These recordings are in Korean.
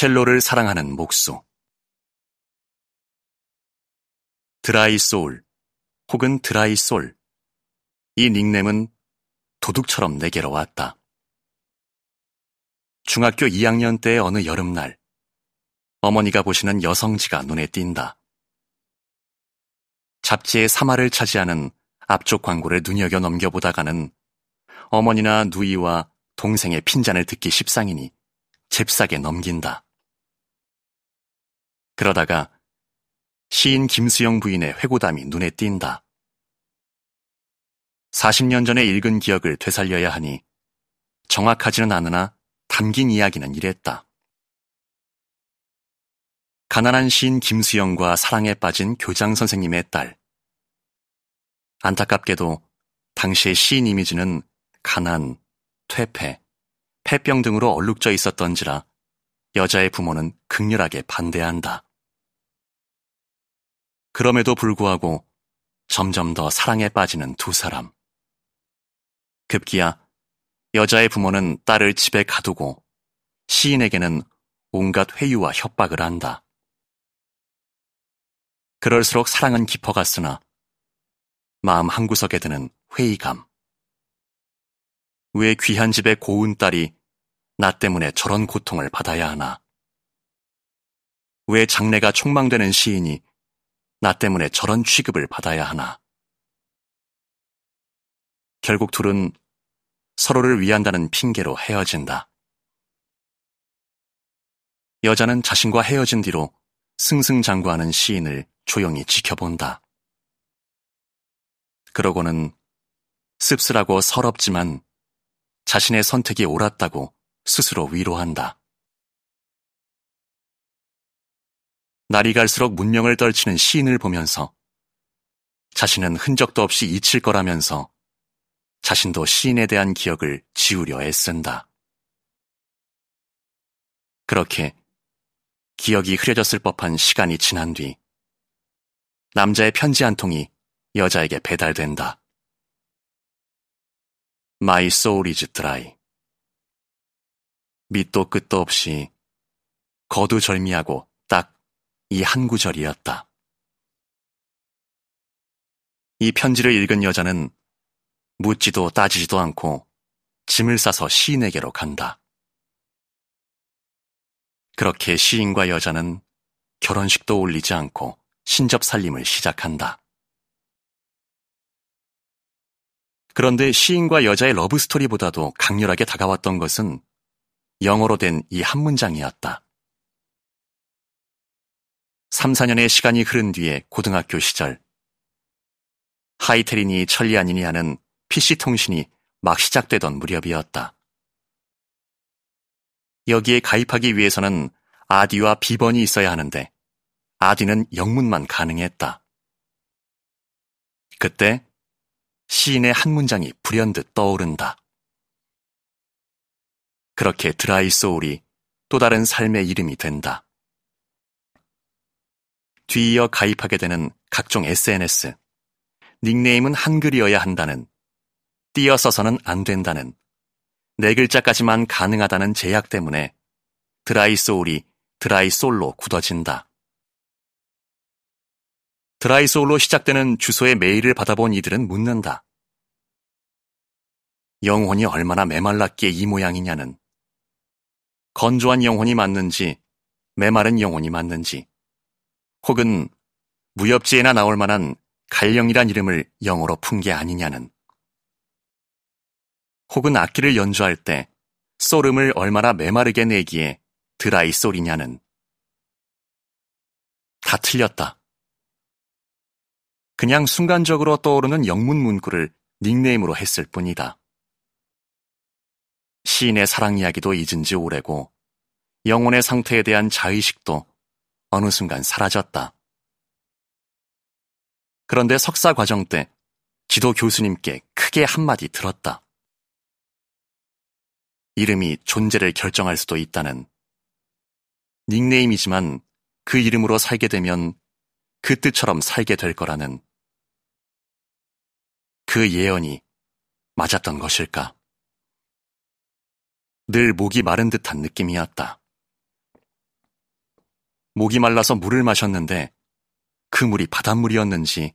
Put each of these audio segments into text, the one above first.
첼로를 사랑하는 목수 드라이 소울 혹은 드라이 솔. 이 닉네임은 도둑처럼 내게로 왔다. 중학교 2학년 때의 어느 여름날, 어머니가 보시는 여성지가 눈에 띈다. 잡지의 사마를 차지하는 앞쪽 광고를 눈여겨 넘겨보다가는 어머니나 누이와 동생의 핀잔을 듣기 십상이니 잽싸게 넘긴다. 그러다가 시인 김수영 부인의 회고담이 눈에 띈다. 40년 전에 읽은 기억을 되살려야 하니 정확하지는 않으나 담긴 이야기는 이랬다. 가난한 시인 김수영과 사랑에 빠진 교장 선생님의 딸. 안타깝게도 당시의 시인 이미지는 가난, 퇴폐, 폐병 등으로 얼룩져 있었던지라 여자의 부모는 극렬하게 반대한다. 그럼에도 불구하고 점점 더 사랑에 빠지는 두 사람. 급기야 여자의 부모는 딸을 집에 가두고 시인에게는 온갖 회유와 협박을 한다. 그럴수록 사랑은 깊어갔으나 마음 한구석에 드는 회의감. 왜 귀한 집의 고운 딸이 나 때문에 저런 고통을 받아야 하나? 왜 장래가 촉망되는 시인이 나 때문에 저런 취급을 받아야 하나? 결국 둘은 서로를 위한다는 핑계로 헤어진다. 여자는 자신과 헤어진 뒤로 승승장구하는 시인을 조용히 지켜본다. 그러고는 씁쓸하고 서럽지만 자신의 선택이 옳았다고 스스로 위로한다. 날이 갈수록 문명을 떨치는 시인을 보면서 자신은 흔적도 없이 잊힐 거라면서 자신도 시인에 대한 기억을 지우려 애쓴다. 그렇게 기억이 흐려졌을 법한 시간이 지난 뒤 남자의 편지 한 통이 여자에게 배달된다. My soul is dry. 밑도 끝도 없이 거두절미하고 이 한 구절이었다. 이 편지를 읽은 여자는 묻지도 따지지도 않고 짐을 싸서 시인에게로 간다. 그렇게 시인과 여자는 결혼식도 올리지 않고 신접 살림을 시작한다. 그런데 시인과 여자의 러브스토리보다도 강렬하게 다가왔던 것은 영어로 된 이 한 문장이었다. 3, 4년의 시간이 흐른 뒤에 고등학교 시절 하이테린이 천리아니니 하는 PC통신이 막 시작되던 무렵이었다. 여기에 가입하기 위해서는 아디와 비번이 있어야 하는데 아디는 영문만 가능했다. 그때 시인의 한 문장이 불현듯 떠오른다. 그렇게 드라이 소울이 또 다른 삶의 이름이 된다. 뒤이어 가입하게 되는 각종 SNS, 닉네임은 한글이어야 한다는, 띄어 써서는 안 된다는, 네 글자까지만 가능하다는 제약 때문에 드라이 소울이 드라이 솔로 굳어진다. 드라이 소울로 시작되는 주소의 메일을 받아본 이들은 묻는다. 영혼이 얼마나 메말랐기에 이 모양이냐는, 건조한 영혼이 맞는지, 메마른 영혼이 맞는지, 혹은 무협지에나 나올 만한 갈령이란 이름을 영어로 푼 게 아니냐는 혹은 악기를 연주할 때 소름을 얼마나 메마르게 내기에 드라이 소리냐는 다 틀렸다. 그냥 순간적으로 떠오르는 영문 문구를 닉네임으로 했을 뿐이다. 시인의 사랑 이야기도 잊은 지 오래고 영혼의 상태에 대한 자의식도 어느 순간 사라졌다. 그런데 석사 과정 때 지도 교수님께 크게 한마디 들었다. 이름이 존재를 결정할 수도 있다는 닉네임이지만 그 이름으로 살게 되면 그 뜻처럼 살게 될 거라는 그 예언이 맞았던 것일까? 늘 목이 마른 듯한 느낌이었다. 목이 말라서 물을 마셨는데 그 물이 바닷물이었는지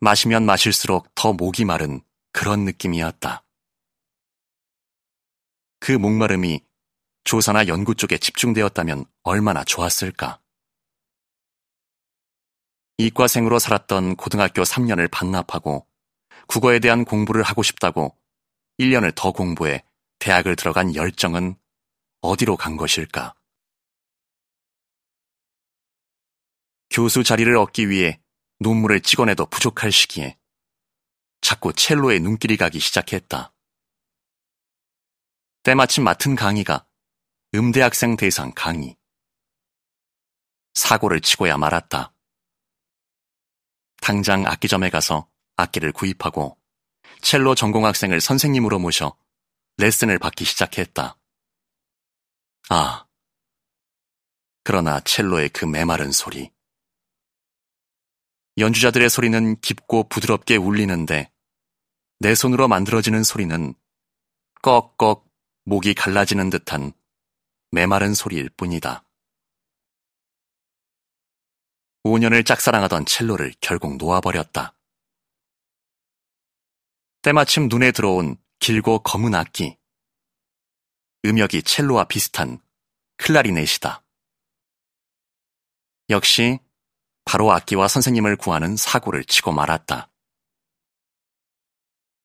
마시면 마실수록 더 목이 마른 그런 느낌이었다. 그 목마름이 조사나 연구 쪽에 집중되었다면 얼마나 좋았을까. 이과생으로 살았던 고등학교 3년을 반납하고 국어에 대한 공부를 하고 싶다고 1년을 더 공부해 대학을 들어간 열정은 어디로 간 것일까? 교수 자리를 얻기 위해 눈물을 찍어내도 부족할 시기에 자꾸 첼로에 눈길이 가기 시작했다. 때마침 맡은 강의가 음대학생 대상 강의. 사고를 치고야 말았다. 당장 악기점에 가서 악기를 구입하고 첼로 전공학생을 선생님으로 모셔 레슨을 받기 시작했다. 아. 그러나 첼로의 그 메마른 소리. 연주자들의 소리는 깊고 부드럽게 울리는데 내 손으로 만들어지는 소리는 꺽꺽 목이 갈라지는 듯한 메마른 소리일 뿐이다. 5년을 짝사랑하던 첼로를 결국 놓아버렸다. 때마침 눈에 들어온 길고 검은 악기. 음역이 첼로와 비슷한 클라리넷이다. 역시 바로 악기와 선생님을 구하는 사고를 치고 말았다.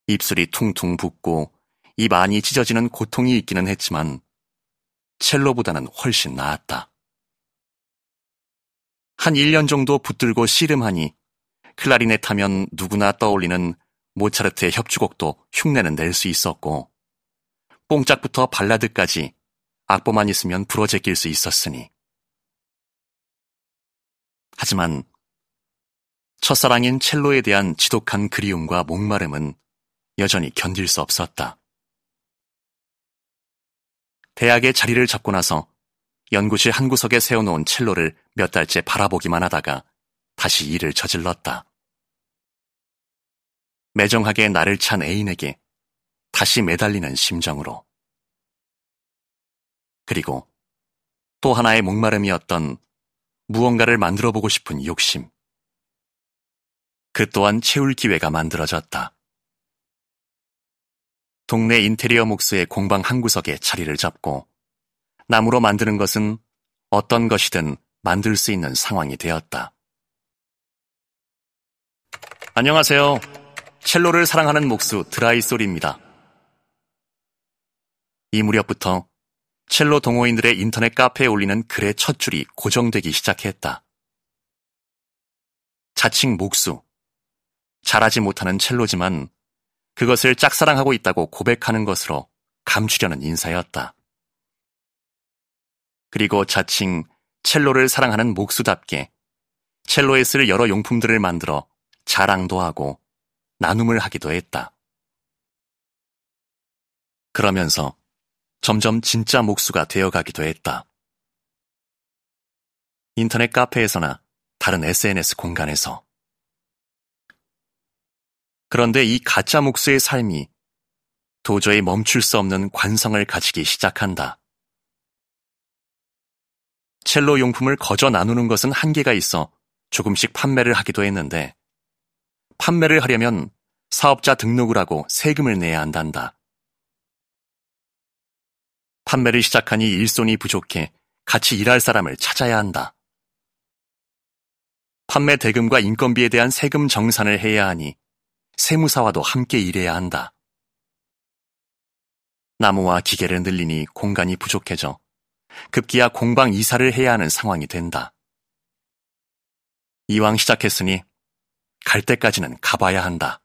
입술이 퉁퉁 붓고 입 안이 찢어지는 고통이 있기는 했지만 첼로보다는 훨씬 나았다. 한 1년 정도 붙들고 씨름하니 클라리넷 하면 누구나 떠올리는 모차르트의 협주곡도 흉내는 낼 수 있었고 뽕짝부터 발라드까지 악보만 있으면 부러제낄 수 있었으니 하지만 첫사랑인 첼로에 대한 지독한 그리움과 목마름은 여전히 견딜 수 없었다. 대학에 자리를 잡고 나서 연구실 한 구석에 세워놓은 첼로를 몇 달째 바라보기만 하다가 다시 일을 저질렀다. 매정하게 나를 찬 애인에게 다시 매달리는 심정으로. 그리고 또 하나의 목마름이었던 무언가를 만들어 보고 싶은 욕심. 그 또한 채울 기회가 만들어졌다. 동네 인테리어 목수의 공방 한 구석에 자리를 잡고 나무로 만드는 것은 어떤 것이든 만들 수 있는 상황이 되었다. 안녕하세요. 첼로를 사랑하는 목수 드라이 솔입니다. 이 무렵부터 첼로 동호인들의 인터넷 카페에 올리는 글의 첫 줄이 고정되기 시작했다. 자칭 목수. 잘하지 못하는 첼로지만 그것을 짝사랑하고 있다고 고백하는 것으로 감추려는 인사였다. 그리고 자칭 첼로를 사랑하는 목수답게 첼로에 쓸 여러 용품들을 만들어 자랑도 하고 나눔을 하기도 했다. 그러면서 점점 진짜 목수가 되어가기도 했다. 인터넷 카페에서나 다른 SNS 공간에서. 그런데 이 가짜 목수의 삶이 도저히 멈출 수 없는 관성을 가지기 시작한다. 첼로 용품을 거저 나누는 것은 한계가 있어 조금씩 판매를 하기도 했는데 판매를 하려면 사업자 등록을 하고 세금을 내야 한단다. 판매를 시작하니 일손이 부족해 같이 일할 사람을 찾아야 한다. 판매 대금과 인건비에 대한 세금 정산을 해야 하니 세무사와도 함께 일해야 한다. 나무와 기계를 늘리니 공간이 부족해져 급기야 공방 이사를 해야 하는 상황이 된다. 이왕 시작했으니 갈 때까지는 가봐야 한다.